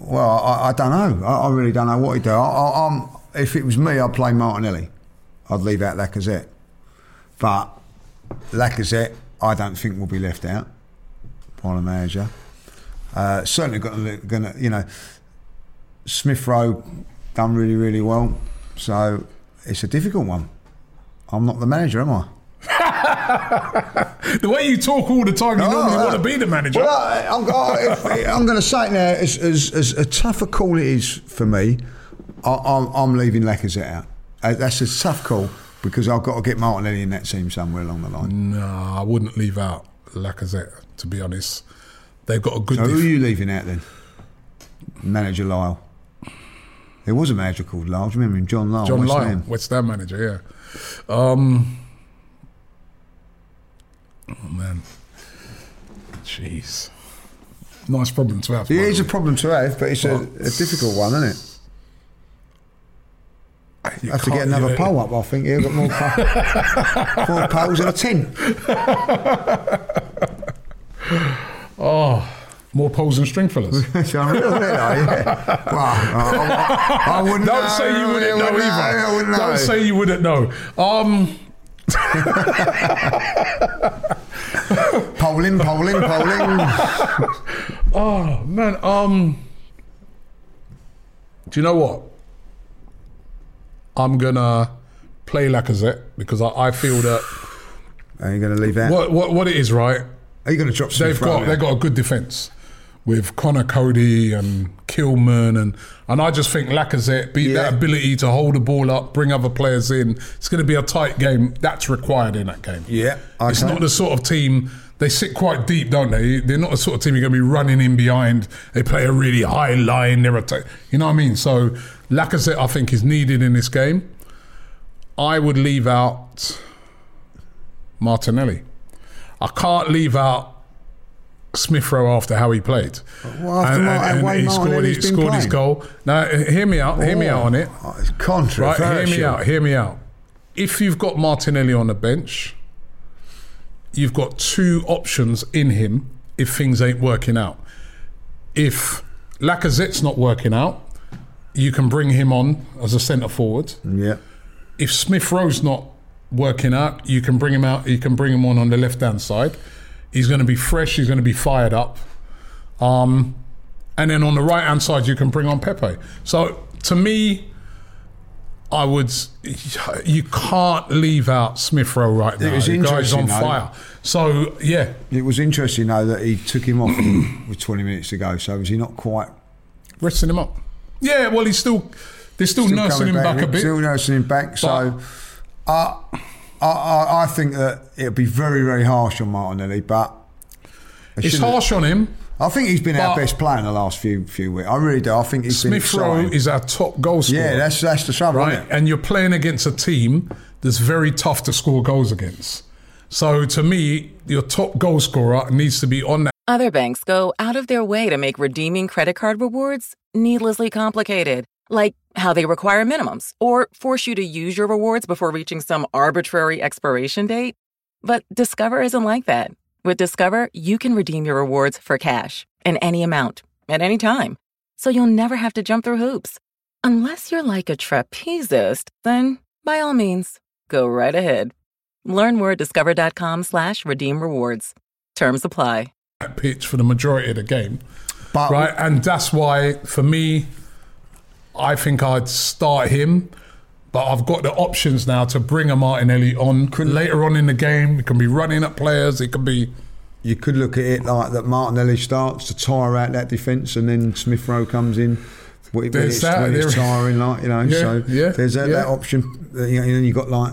Well, I, I don't know. I, I really don't know what he'd do. I, if it was me, I'd play Martinelli. I'd leave out Lacazette. But Lacazette, I don't think will be left out by the manager. Uh, certainly got going to, you know, Smith Rowe done really, really well. So it's a difficult one. I'm not the manager, am I? [laughs] The way you talk all the time, you normally Oh, want to be the manager. Well, I, I'm, I, if, I'm going to say it now, as, as, as a tougher call it is for me, I, I'm, I'm leaving Lacazette out. Uh, that's a tough call because I've got to get Martinelli in that team somewhere along the line. no, I wouldn't leave out Lacazette, to be honest. They've got a good So who are you leaving out then? Manager Lyall. There was a manager called Lyall. Do you remember him? John Lyall. John West Lyall, Ham. West Ham manager, yeah. Um, oh, man. Jeez. Nice problem to have. It is a problem to have, but it's a, a difficult one, isn't it? You I have to get another pole up. I think you've got more, [laughs] pole, more poles in a tent. More poles and string fillers. [laughs] Isn't it? though? Yeah. [laughs] Well, I, I, I wouldn't Don't know. say you wouldn't know either. Wouldn't. Don't say you wouldn't know. Um, [laughs] Polling, polling, polling. oh man. Um, do you know what? I'm gonna play Lacazette because I, I feel that Are you going to leave out? what, what what it is right. Are you going to drop They've got they've got a good defence with Conor Coady and Kilman and and I just think Lacazette beat Yeah. that ability to hold the ball up, bring other players in. It's going to be a tight game. That's required in that game. Yeah, It's not the sort of team they sit quite deep, don't they? They're not the sort of team you're going to be running in behind. They play a really high line. They're attack. You know what I mean? So Lacazette, I think, is needed in this game. I would leave out Martinelli. I can't leave out Smith Rowe after how he played. Well, after Mar- the way he scored, he scored his goal. Now, hear me out. Hear me out on it. Oh, it's Right, hear me out. Hear me out. If you've got Martinelli on the bench, you've got two options in him if things ain't working out. If Lacazette's not working out, you can bring him on as a centre forward. Yeah. If Smith Rowe's not working out, you can bring him out. You can bring him on on the left hand side. He's going to be fresh. He's going to be fired up. Um, and then on the right hand side, you can bring on Pepe. So to me, I would. You can't leave out Smith Rowe right now. was the guy's on though. fire. So yeah, It was interesting, though, that he took him off with 20 minutes to go. So was he not quite resting him up. Yeah, well, he's still. They're still, still nursing him coming back, a bit. Still nursing him back. So uh, I, I, I think that it'll be very, very harsh on Martinelli, but I It's shouldn't- harsh on him. I think he's been our but- best player in the last few few weeks. I really do. I think he's Smith been Rowe exciting. is our top goal scorer. Yeah, that's that's the trouble, right? isn't it? And you're playing against a team that's very tough to score goals against. So to me, your top goal scorer needs to be on that. Other banks go out of their way to make redeeming credit card rewards needlessly complicated, like how they require minimums or force you to use your rewards before reaching some arbitrary expiration date. But Discover isn't like that. With Discover, you can redeem your rewards for cash in any amount at any time. So you'll never have to jump through hoops. Unless you're like a trapezist, then by all means, go right ahead. Learn more at discover.com slash redeem rewards. Terms apply. pitch for the majority of the game, But right? And that's why, for me, I think I'd start him. But I've got the options now to bring a Martinelli on later on in the game. It can be running at players. It can be you could look at it like that Martinelli starts to tire out that defence and then Smith Rowe comes in when it- when it's, that, when it's tiring, like, you know. Yeah, so yeah, there's that, yeah. that option. uh, You know, and then you've got like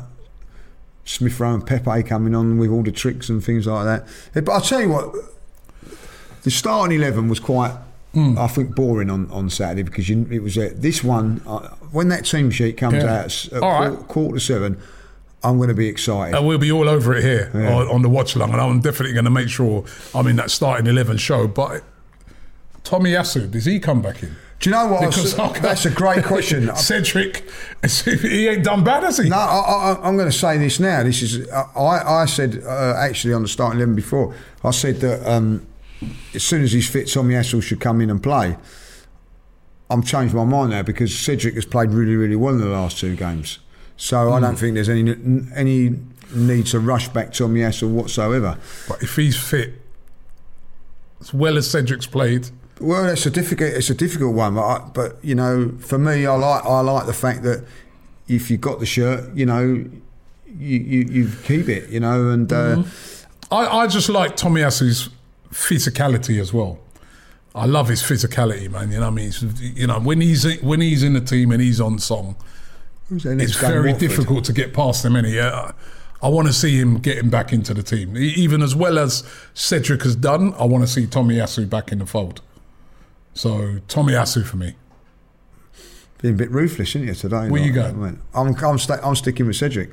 Smith Rowe and Pepe coming on with all the tricks and things like that. But I'll tell you what, the starting 11 was quite. Hmm. I think boring on, on Saturday because you, it was uh, this one uh, when that team sheet comes Yeah. out at, All right. quarter, seven. I'm going to be excited. And we'll be all over it here Yeah. on, on the watch along, and I'm definitely going to make sure I'm in that starting eleven show. But Tomiyasu, does he come back in? Do you know what? Was- Because that's a great question. [laughs] Cedric, [laughs] he ain't done bad, has he? No, I, I, I'm going to say this now. This is I, I said uh, actually on the starting eleven before. I said that um, as soon as he's fit, Tomiyasu should come in and play. I'm changed my mind now because Cedric has played really, really well in the last two games. So I Hmm. don't think there's any any need to rush back Tomiyasu whatsoever. But if he's fit, as well as Cedric's played, Well, that's a difficult. It's a difficult one, but, I, but you know, for me, I like I like the fact that if you got the shirt, you know, you you, you keep it, you know, and uh, I, I just like Tomiyasu's physicality as well. I love his physicality, man. You know what I mean? You know, when he's when he's in the team and he's on song, it's very Watford? difficult to get past him. Any, yeah. I want to see him getting back into the team, even as well as Cedric has done. I want to see Tomiyasu back in the fold. So Tomiyasu for me. Being a bit ruthless, isn't you today? Where you Like, going? I mean, I'm I'm, sta I'm sticking with Cedric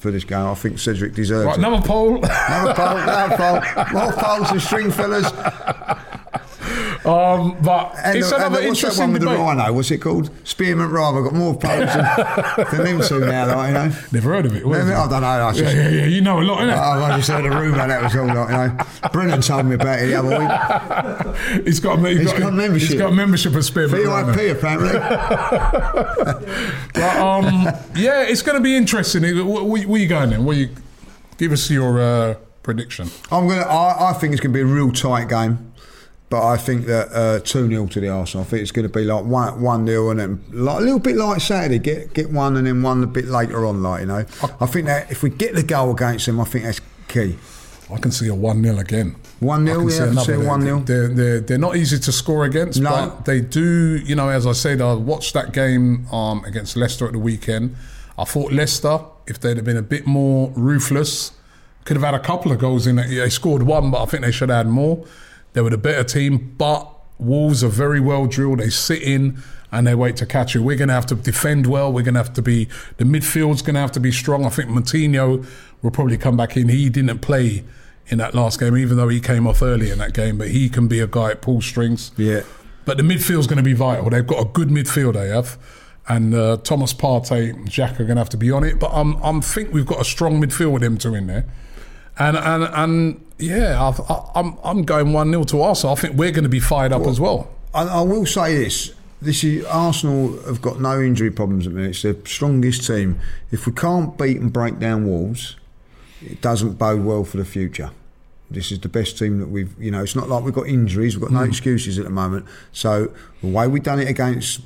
for this game. I think Cedric deserves Right, it. another poll. Another poll, [laughs] another poll, more polls and string fillers. Um, but And it's the- and another the- what's that one with debate. the rhino? What's it called? Spearmint Rhino. Got more pros than, [laughs] than them two now, like, you know. Never heard of it. Is I don't know. I Yeah, just, yeah, yeah. You know a lot, innit? Oh, I just heard a rumour that was all like, you know. Brennan told me about it the other week. [laughs] he's got, he's He's got membership. He's got a membership at Spearmint. VIP apparently. [laughs] But, um, yeah, it's going to be interesting. Where, where, you going then? Where you give us your uh, prediction? I'm gonna. I, I think it's gonna be a real tight game, but I think that uh, two 0 to the Arsenal. I think it's gonna be like one one 0 and then like a little bit like Saturday. Get get one and then one a bit later on. Like you know, I think that if we get the goal against them, I think that's key. I can see a one 0 again. 1-0, I can yeah, I can see a 1-0. They're, they're they're not easy to score against, No. but they do. You know, as I said, I watched that game um, against Leicester at the weekend. I thought Leicester, if they'd have been a bit more ruthless, could have had a couple of goals in it. They scored one, but I think they should have had more. They were the better team, but Wolves are very well drilled. They sit in and they wait to catch you. We're going to have to defend well. We're going to have to be the midfield's going to have to be strong. I think Moutinho will probably come back in. He didn't play in that last game, even though he came off early in that game. But he can be a guy at pull strings. Yeah. But the midfield's going to be vital. They've got a good midfield. They have, and uh, Thomas Partey, and Xhaka are going to have to be on it. But I'm I'm think we've got a strong midfield with them two in there, and and and yeah, I, I'm I'm going one 0 to Arsenal. I think we're going to be fired up as well. I, I will say this. This is Arsenal have got no injury problems at the minute. It's their strongest team. If we can't beat and break down Wolves, it doesn't bode well for the future. This is the best team that we've, you know, it's not like we've got injuries, we've got no hmm. excuses at the moment. So the way we've done it against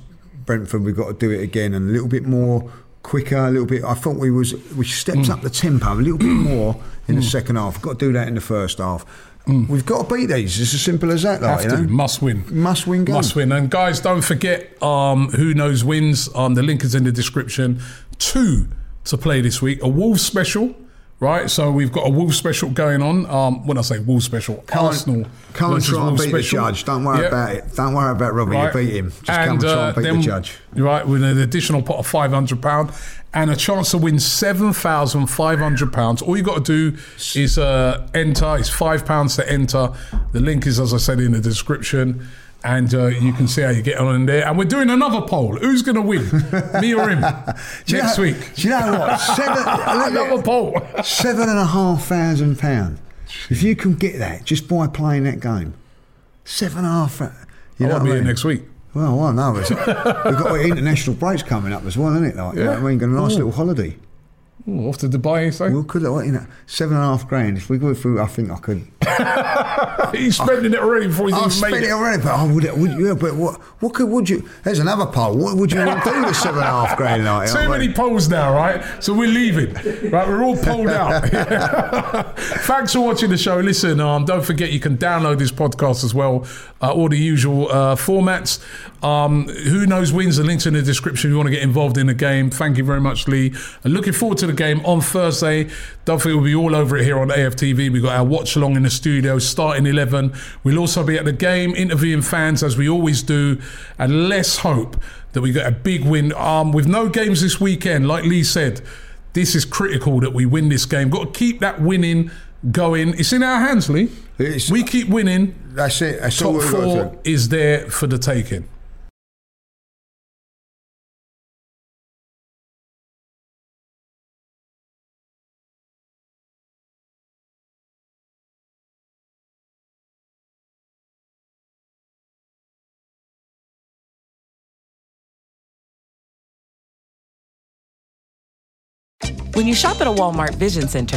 Brentford, we've got to do it again and a little bit more quicker, a little bit. I thought we was we stepped up the tempo a little bit [clears throat] more in the second half. Got to do that in the first half. We've got to beat these. It's as simple as that. Like, Have you to know? must win. Must win game. Must win. And guys, don't forget um, who knows wins. Um, the link is in the description. Two to play this week. A Wolves special. Right, so we've got a Wolves special going on. Um, when I say Wolves special, Come Arsenal. come and try and beat special. the judge. Don't worry Yeah. about it. Don't worry about Robbie. Right. You beat him. Just come And, and try uh, and beat then- the judge. Right, with an additional pot of five hundred pound and a chance to win seven thousand five hundred pounds. All you got to do is uh, enter. It's five pounds to enter. The link is, as I said, in the description. And uh, you can see how you get on in there. And we're doing another poll. Who's going to win, me or him, [laughs] next know- week? Do you know what? Seven, [laughs] Another poll. seven and a half thousand pound. If you can get that just by playing that game, seven and a half. You I know won't be I here next week. Well, well, no, we've got [laughs] international breaks coming up as well, isn't it? Like, you know Yeah. I mean, got a nice little holiday. Off to Dubai, you say? Well, could you know, seven and a half grand. If we go through, I think I could. [laughs] He's spending it already before he's I've even made it it. already, but I would, would yeah, but what, what could, would you? There's another poll. What would you want to do with seven and a half grand? Like, [laughs] Too many polls now, right? So we're leaving. Right, we're all polled out. [laughs] Thanks for watching the show. Listen, um, don't forget you can download this podcast as well, uh, all the usual uh, formats. Um, who knows wins? The links in the description. If you want to get involved in the game. Thank you very much, Lee. And looking forward to the game on Thursday. Don't forget we'll be all over it here on AFTV. We've got our watch along in the studio starting 11. We'll also be at the game interviewing fans as we always do. And let's hope that we get a big win. Um, with no games this weekend, like Lee said, this is critical that we win this game. Got to keep that winning going. It's in our hands, Lee. It's- we keep winning. That's it. That's all Top we've got to four is there for the taking. When you shop at a Walmart Vision Center,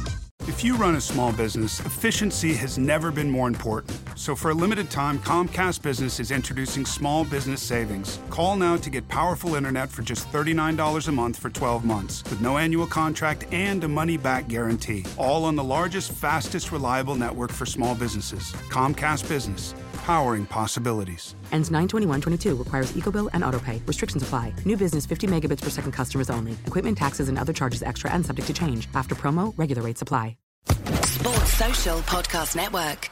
If you run a small business, efficiency has never been more important. So for a limited time, Comcast Business is introducing small business savings. Call now to get powerful internet for just $39 a month for 12 months with no annual contract and a money back guarantee. All on the largest, fastest, reliable network for small businesses. Comcast Business. Powering possibilities. Ends 92122 requires EcoBill and AutoPay. Restrictions apply. New business 50 megabits per second customers only. Equipment taxes and other charges extra and subject to change. After promo, regular rates apply. Sports Social Podcast Network.